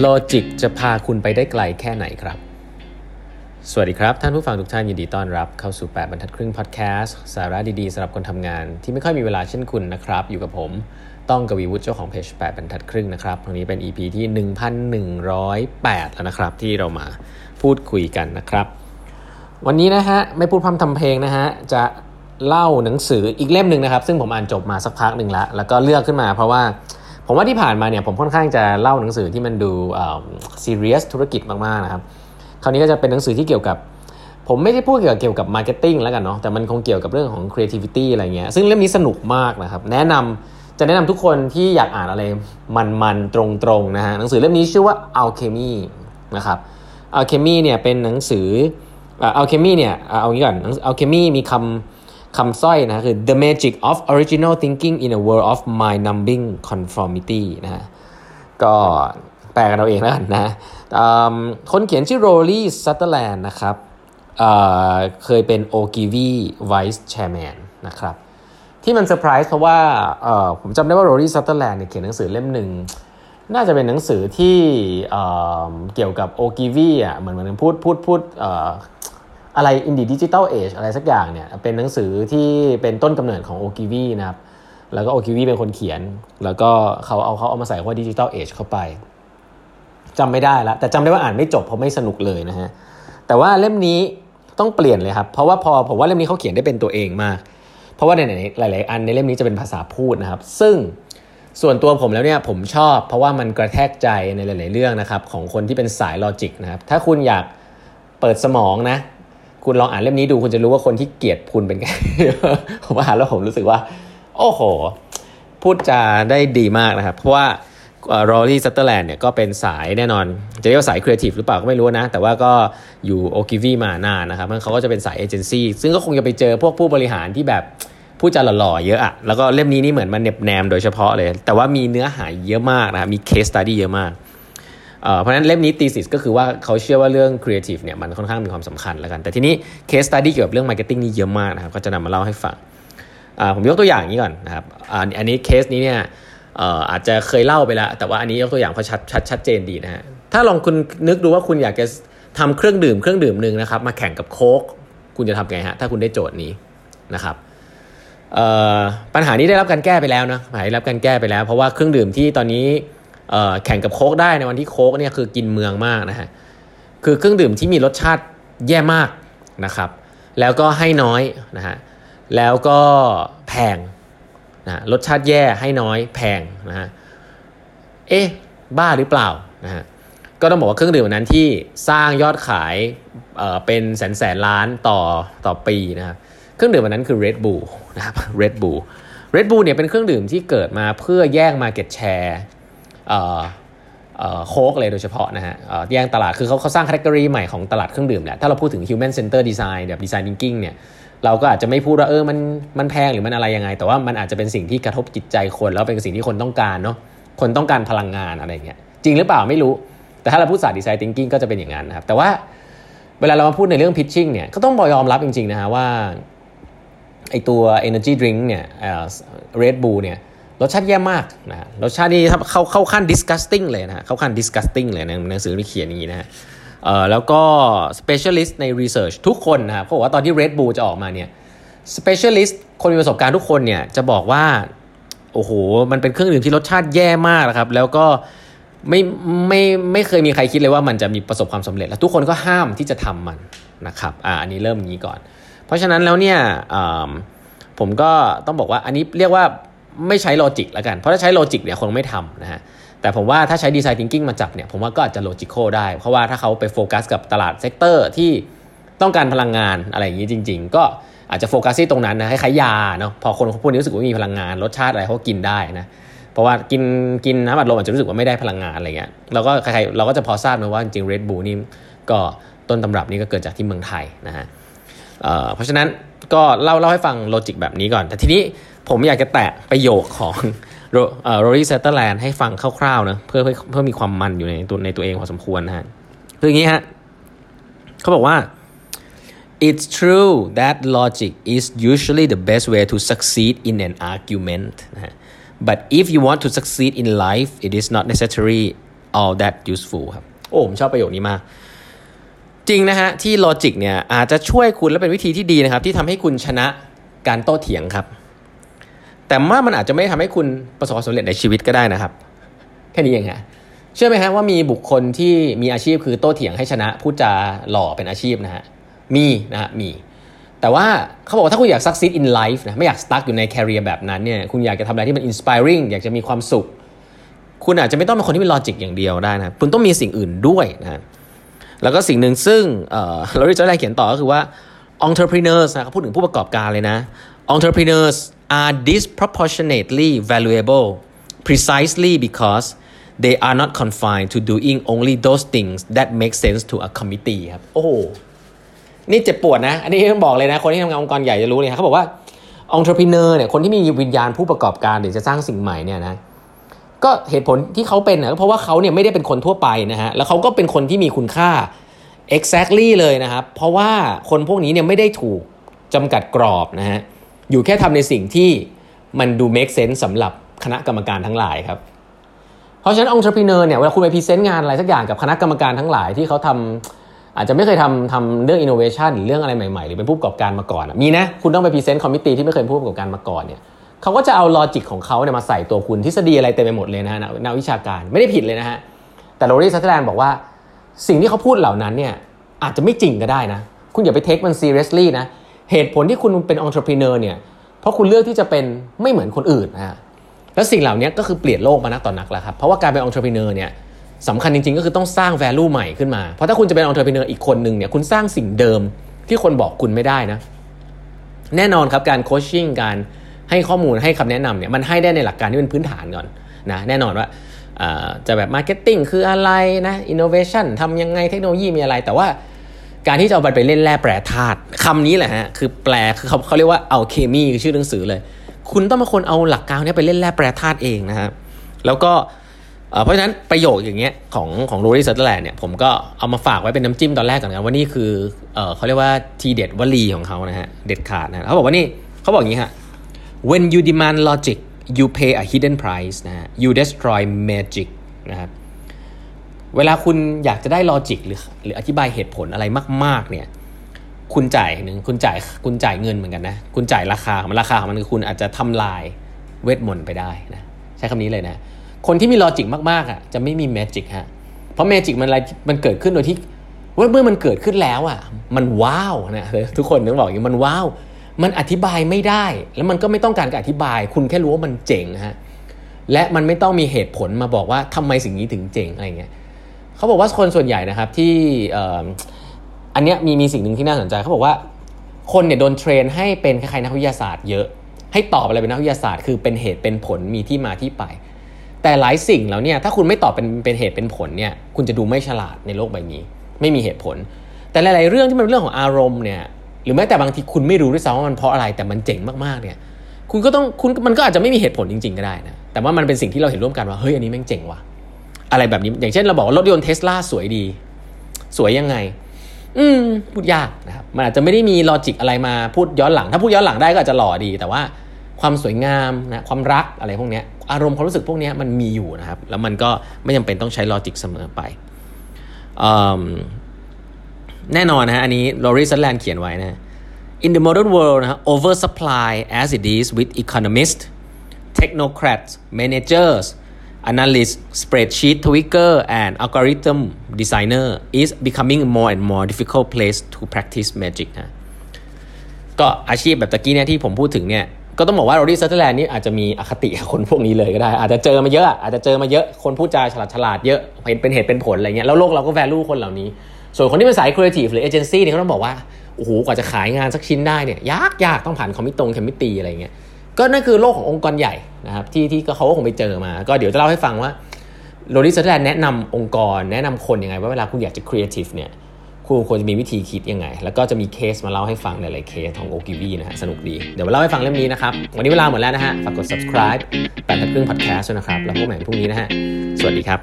โลจิกจะพาคุณไปได้ไกลแค่ไหนครับ สวัสดีครับ ท่านผู้ฟังทุกท่านยินดีต้อนรับเข้าสู่ 8 บรรทัดครึ่งพอดแคสต์สาระดีๆสำหรับคนทำงาน ที่ไม่ค่อยมีเวลาเช่นคุณนะครับ อยู่กับผมต้องกวีวุฒิเจ้าของเพจ8บรรทัดครึ่งนะครับตรงนี้เป็น EP ที่ 1108 แล้วนะครับ ที่เรามาพูดคุยกันนะครับ วันนี้นะฮะไม่พูดพร่ำทำเพลงนะฮะจะเล่าหนังสืออีกเล่มหนึ่งนะครับ ซึ่งผมอ่านจบมาสักพักหนึ่งแล้วแล้วก็เลือกขึ้นมาเพราะว่า ผมว่าที่ผ่านมาเนี่ยผมค่อนข้างจะเล่าหนังสือที่มันดูซีเรียสธุรกิจมากๆนะครับ คราวนี้ก็จะเป็นหนังสือที่เกี่ยวกับ ผมไม่ได้พูดเกี่ยวกับเกี่ยวกับ marketing แล้วกันเนาะแต่มันคงเกี่ยวกับเรื่องของ creativity อะไรเงี้ยซึ่งเล่มนี้สนุกมากนะครับ แนะนำจะแนะนำทุกคนที่อยากอ่านอะไรมันๆตรงๆนะฮะหนังสือเล่มนี้ชื่อว่า Alchemy นะครับ Alchemy เนี่ยเป็นหนังสือ Alchemy เนี่ยเอางี้ก่อน Alchemy มีคำ คำสร้อยนะคือ the magic of original thinking in a world of mind numbing conformity นะก็แปลกันเอาเองแล้วกันนะคนเขียนชื่อโรลี่ซัตเตอร์แลนด์นะครับเเคยเป็น o g i v y Vice Chairman นะครับที่มันเซอร์ไพรส์เพราะว่าผมจำได้ว่า Rory Sutherland เขียนหนังสือเล่มหนึ่งน่าจะเป็นหนังสือที่เกี่ยวกับโอกิวีอะเหมือนเหมือนพูดพูดพูด อะไร in the digital age อะไรสักอย่างเนี่ยเป็นหนังสือที่เป็นต้นกำเนิดของโอกิวีนะครับ แล้วก็โอกิวีเป็นคนเขียน แล้วก็เขาเอาเขาเอามาใส่ว่า digital age เข้าไปจำไม่ได้แล้วแต่จำได้ว่าอ่านไม่จบเพราะไม่สนุกเลยนะฮะ แต่ว่าเล่มนี้ต้องเปลี่ยนเลยครับ เพราะว่าพอผมว่าเล่มนี้เขาเขียนได้เป็นตัวเองมาก เพราะว่าในหลาย ๆ อันในเล่มนี้จะเป็นภาษาพูดนะครับ ซึ่งส่วนตัวผมแล้วเนี่ยผมชอบ เพราะว่ามันกระแทกใจในหลาย ๆ เรื่องนะครับของคนที่เป็นสาย logic นะครับ ถ้าคุณอยากเปิดสมองนะ คุณลองอ่านเล่มนี้ดูคุณจะรู้ว่าคนที่เกลียดคุณเป็นไง ผมอ่านแล้วผมรู้สึกว่า โอ้โห พูดจาได้ดีมากนะครับ เพราะว่า Rory Sutherland เนี่ยก็เป็นสายแน่นอน จะเรียกว่าสายครีเอทีฟหรือเปล่าก็ไม่รู้นะ แต่ว่าก็อยู่โอกิวีมานานนะครับมันเขาก็จะเป็นสายเอเจนซี่ซึ่งก็คงจะไปเจอพวกผู้บริหารที่แบบพูดจาหล่อๆเยอะอะแล้วก็เล่มนี้นี่เหมือนมันเน็บแนมโดยเฉพาะเลย แต่ว่ามีเนื้อหาเยอะมากนะครับมี case study เยอะมาก เพราะฉะนั้นเล่มนี้ thesis ก็คือว่าเขาเชื่อว่าเรื่องครีเอทีฟเนี่ยมันค่อนข้างมีความสำคัญแล้วกัน แต่ทีนี้ case study เกี่ยวกับเรื่อง marketing นี่เยอะมากนะครับก็จะนำมาเล่าให้ฟังผมยกตัวอย่างนี้ก่อนนะครับอันนี้เคสนี้เนี่ยอาจจะเคยเล่าไปแล้วแต่ว่าอันนี้ยกตัวอย่างเพราะชัดชัดชัดเจนดีนะฮะถ้าลองคุณนึกดูว่าคุณอยากจะทำเครื่องดื่มเครื่องดื่มหนึ่งนะครับมาแข่งกับโค้กคุณจะทำไงฮะถ้าคุณได้โจทย์นี้นะครับปัญหานี้ได้รับการแก้ไปแล้วนะได้รับการแก้ไปแล้ว เพราะว่าเครื่องดื่มที่ตอนนี้ แข่งกับโค้กได้ในวันที่โค้กเนี่ยคือกินเมืองมากนะฮะคือเครื่องดื่มที่มีรสชาติแย่มากนะครับแล้วก็ให้น้อยนะฮะแล้วก็แพงนะรสชาติแย่ให้น้อยแพงนะฮะเอ๊ะบ้าหรือเปล่านะฮะก็ต้องบอกว่าเครื่องดื่มนั้นที่สร้างยอดขายเเป็นแสนแสนล้านต่อต่อปีนะครับเครื่องดื่มอันนั้นคือ Red Bull นะครับ Red Bull Red Bull เนี่ยเป็นเครื่องดื่มที่เกิดมาเพื่อแย่ง Market Share โค้กเลยโดยเฉพาะนะฮะแย่งตลาดคือเขาเขาสร้างคัตเกอรี่ใหม่ของตลาดเครื่องดื่มแหละถ้าเราพูดถึง human center design แบบ design thinking เนี่ยเราก็อาจจะไม่พูดว่าเออมันมันแพงหรือมันอะไรยังไง แต่ว่ามันอาจจะเป็นสิ่งที่กระทบจิตใจคน แล้วเป็นสิ่งที่คนต้องการเนาะคนต้องการพลังงานอะไรเงี้ยจริงหรือเปล่าไม่รู้ แต่ถ้าเราพูดศาสตร์ design thinking ก็จะเป็นอย่างนั้นนะครับแต่ว่าเวลาเรามาพูดในเรื่อง pitching เนี่ยก็ต้องบอยอมรับจริงๆนะฮะว่าไอตัว energy drink เนี่ย Red Bull เนี่ย รสชาติแย่มากนะรสชาตินี่เข้าเข้าขั้น disgusting เลยนะเข้าขั้น disgusting เลยในหนังสือที่เขียนอย่างนี้นะฮะแล้วก็ specialist ใน research ทุกคนนะครับเพราะว่าตอนที่ Red Bull จะออกมาเนี่ย specialist คนมีประสบการณ์ทุกคนเนี่ยจะบอกว่า โอ้โห มันเป็นเครื่องดื่มที่รสชาติแย่มากนะครับ แล้วก็ไม่ไม่ไม่เคยมีใครคิดเลยว่ามันจะมีประสบความสำเร็จ แล้วทุกคนก็ห้ามที่จะทำมันนะครับอ่าอันนี้เริ่มอย่างนี้ก่อน เพราะฉะนั้นแล้วเนี่ยผมก็ต้องบอกว่าอันนี้เรียกว่า ไม่ใช้ logic แล้วกัน เพราะถ้าใช้ logic เนี่ยคงไม่ทำนะฮะแต่ผมว่าถ้าใช้ design thinking มาจับเนี่ยผมว่าก็อาจจะ logical ได้ เพราะว่าถ้าเขาไปโฟกัสกับตลาด sector ที่ต้องการพลังงานอะไรอย่างนี้จริง ๆ ก็อาจจะโฟกัสที่ตรงนั้นนะคล้ายๆยาเนาะพอคนเขาพูดนี้รู้สึกว่ามีพลังงานรสชาติอะไรเขากินได้นะเพราะว่ากินกินน้ำอัดลมอาจจะรู้สึกว่าไม่ได้พลังงานอะไรเงี้ยเราก็ใครๆเราก็จะพอทราบนะว่าจริงๆ Red Bull นี่ก็ต้นตำรับนี่ก็เกิดจากที่เมืองไทยนะฮะเพราะฉะนั้นก็เล่าเล่าให้ฟัง logic แบบนี้ก่อน แต่ทีนี้ ผมอยากจะแตะประโยคของ Rory Sutherland ให้ฟังคร่าวๆนะเพื่อเพื่อมีความมันอยู่ในตัวในตัวเองพอสมควรนะฮะคืออย่างนี้ฮะเขาบอกว่า it's true that logic is usually the best way to succeed in an argument นะฮะ but if you want to succeed in life it is not necessary all that useful ครับโอ้ผมชอบประโยคนี้มากจริงนะฮะที่ลอจิกเนี่ยอาจจะช่วยคุณและเป็นวิธีที่ดีนะครับ ที่ทำให้คุณชนะการโต้เถียงครับ แต่ว่ามันอาจจะไม่ทำให้คุณประสบความสำเร็จในชีวิตก็ได้นะครับ แค่นี้เองฮะเชื่อไหมฮะว่ามีบุคคลที่มีอาชีพคือโต้เถียงให้ชนะพูดจาหล่อเป็นอาชีพนะฮะมีนะฮะมีแต่ว่าเขาบอกว่าถ้าคุณอยาก succeed in life นะไม่อยาก stuck อยู่ใน career แบบนั้นเนี่ยคุณอยากจะทำอะไรที่มัน inspiring อยากจะมีความสุข คุณอาจจะไม่ต้องเป็นคนที่มี logic อย่างเดียวได้นะคุณต้องมีสิ่งอื่นด้วยนะแล้วก็สิ่งหนึ่งซึ่งเราได้จะได้เขียนต่อก็คือว่า entrepreneurs นะเขาพูดถึงผู้ประกอบการเลยนะ entrepreneurs are disproportionately valuable precisely because they are not confined to doing only those things that make sense to a committee ครับ โอ้โห นี่เจ็บปวดนะ อันนี้ต้องบอกเลยนะ คนที่ทำงานองค์กรใหญ่จะรู้เลยเขาบอกว่า entrepreneur เนี่ยคนที่มีวิญญาณผู้ประกอบการหรือจะสร้างสิ่งใหม่เนี่ยนะก็เหตุผลที่เขาเป็นนะเพราะว่าเขาเนี่ยไม่ได้เป็นคนทั่วไปนะฮะ แล้วเขาก็เป็นคนที่มีคุณค่า exactly เลยนะครับ เพราะว่าคนพวกนี้เนี่ยไม่ได้ถูกจำกัดกรอบนะฮะ อยู่แค่ทำในสิ่งที่มันดู make sense สำหรับคณะกรรมการทั้งหลายครับ เพราะฉะนั้นองค์ประกอบเนี่ยเวลาคุณไป present งานอะไรสักอย่างกับคณะกรรมการทั้งหลายที่เขาทำอาจจะไม่เคยทำทำเรื่องอินโนเวชันหรือเรื่องอะไรใหม่ๆ หรือเป็นผู้ประกอบการมาก่อน มีนะ คุณต้องไป present committee ที่ไม่เคยผู้ประกอบการมาก่อนเนี่ยเขาก็จะเอา logic ของเขาเนี่ยมาใส่ตัวคุณทฤษฎีอะไรเต็มไปหมดเลยนะฮะนักวิชาการไม่ได้ผิดเลยนะฮะแต่ Rory Sutherland บอกว่าสิ่งที่เขาพูดเหล่านั้นเนี่ยอาจจะไม่จริงก็ได้นะ คุณอย่าไป take มัน seriously นะ เหตุผลที่คุณเป็นองค์ประกอบเนี่ยเพราะคุณเลือกที่จะเป็นไม่เหมือนคนอื่นนะฮะแล้วสิ่งเหล่านี้ก็คือเปลี่ยนโลกมานักต่อนักแล้วครับเพราะว่าการเป็นองค์ประกอบเนี่ยสำคัญจริงๆก็คือต้องสร้าง value ใหม่ขึ้นมา เพราะถ้าคุณจะเป็นองค์ประกอบอีกคนหนึ่งเนี่ยคุณสร้างสิ่งเดิมที่คนบอกคุณไม่ได้นะแน่นอนครับการ coaching การให้ข้อมูลให้คำแนะนำเนี่ยมันให้ได้ในหลักการที่เป็นพื้นฐานก่อนนะแน่นอนว่าจะแบบ marketing คืออะไรนะอินโนเวชันทำยังไงเทคโนโลยีมีอะไร แต่ว่า การที่จะเอาไปเล่นแร่แปรธาตุคำนี้แหละฮะคือแปลคือเขาเขาเรียกว่าเอาเคมีคือชื่อหนังสือเลย คุณต้องเป็นคนเอาหลักการนี้ไปเล่นแร่แปรธาตุเองนะครับแล้วก็เพราะฉะนั้นประโยคอย่างเงี้ยของของ Rory Sutherland เนี่ยผมก็เอามาฝากไว้เป็นน้ำจิ้มตอนแรกก่อนนะว่านี่คือเขาเรียกว่าทีเด็ดวลีของเขานะฮะเด็ดขาดนะเขาบอกว่านี่เขาบอกอย่างนี้ฮะ when you demand logic you pay a hidden price นะฮะ you destroy magic นะครับ เวลาคุณอยากจะได้ลอจิกหรือหรืออธิบายเหตุผลอะไรมาก ๆ เนี่ย คุณจ่ายหนึ่งคุณจ่ายคุณจ่ายเงินเหมือนกันนะ คุณจ่ายราคามันราคาของมันคือคุณอาจจะทำลายเวทมนต์ไปได้นะใช้คำนี้เลยนะ คนที่มี logic มากๆอะจะไม่มี magic ฮะเพราะ magic มันอะไรมันเกิดขึ้นโดยที่ว่าเมื่อมันเกิดขึ้นแล้วอะ มัน wow นะทุกคนต้องบอกอย่างมัน wow มันอธิบายไม่ได้ แล้วมันก็ไม่ต้องการการอธิบาย คุณแค่รู้ว่ามันเจ๋งฮะและมันไม่ต้องมีเหตุผลมาบอกว่าทำไมสิ่งนี้ถึงเจ๋งอะไรเงี้ย เขาบอกว่าคนส่วนใหญ่นะครับที่อันนี้มีมีสิ่งหนึ่งที่น่าสนใจเขาบอกว่าคนเนี่ยโดน train ให้เป็นคล้ายๆนักวิทยาศาสตร์เยอะ ให้ตอบอะไรเป็นนักวิทยาศาสตร์ คือเป็นเหตุเป็นผลมีที่มาที่ไป แต่หลายสิ่งแล้วเนี่ยถ้าคุณไม่ตอบเป็นเป็นเหตุเป็นผลเนี่ยคุณจะดูไม่ฉลาดในโลกใบนี้ ไม่มีเหตุผล แต่หลาย ๆ เรื่องที่มันเป็นเรื่องของอารมณ์เนี่ยหรือแม้แต่บางทีคุณไม่รู้ด้วยซ้ำว่ามันเพราะอะไรแต่มันเจ๋งมากๆเนี่ยคุณก็ต้องคุณมันก็อาจจะไม่มีเหตุผลจริง ๆ ก็ได้นะแต่ว่ามันเป็นสิ่งที่เราเห็นร่วมกันว่าเฮ้ยอันนี้แม่งเจ๋งว่ะ อะไรแบบนี้ อย่างเช่นเราบอกว่ารถยนต์เทสลาสวยดี สวยยังไง อืม พูดยากนะครับ มันอาจจะไม่ได้มี logic อะไรมาพูดย้อนหลัง ถ้าพูดย้อนหลังได้ก็อาจจะหล่อดี แต่ว่าความสวยงามนะความรักอะไรพวกนี้อารมณ์ความรู้สึกพวกนี้มันมีอยู่นะครับ แล้วมันก็ไม่จำเป็นต้องใช้ logic เสมอไปแน่นอนนะฮะอันนี้ Rory Sutherland เขียนไว้นะ in the modern world นะ oversupplied as it is with economists technocrats managers analysts, spreadsheet tweakers, and algorithm designers is becoming a more and more difficult place to practice magic นะก็อาชีพแบบตะกี้เนี่ยที่ผมพูดถึงเนี่ยก็ต้องบอกว่า Rory Sutherland นี่อาจจะมีอคติคนพวกนี้เลยก็ได้ อาจจะเจอมาเยอะ อาจจะเจอมาเยอะคนพูดจาฉลาดฉลาดเยอะเห็นเป็นเหตุเป็นผลอะไรเงี้ยแล้วโลกเราก็ value คนเหล่านี้ ส่วนคนที่เป็นสายครีเอทีฟหรือเอเจนซี่เนี่ยเขาต้องบอกว่าโอ้โหกว่าจะขายงานสักชิ้นได้เนี่ยยากยากต้องผ่านคอมมิตตง committee อะไรเงี้ย ก็นั่นคือโลกขององค์กรใหญ่นะครับที่ที่เขาคงไปเจอมา ก็เดี๋ยวจะเล่าให้ฟังว่า Rory Sutherland แนะนำองค์กร แนะนำคนยังไง ว่าเวลาคุณอยากจะครีเอทีฟเนี่ยคุณควรจะมีวิธีคิดยังไง แล้วก็จะมีเคสมาเล่าให้ฟังหลายๆเคสของโอกิวีนะฮะสนุกดี เดี๋ยวมาเล่าให้ฟังเรื่องนี้นะครับ วันนี้เวลาหมดแล้วนะฮะฝากกด subscribe แปดทับครึ่ง podcast นะครับ แล้วพบกันใหม่พรุ่งนี้นะฮะ สวัสดีครับ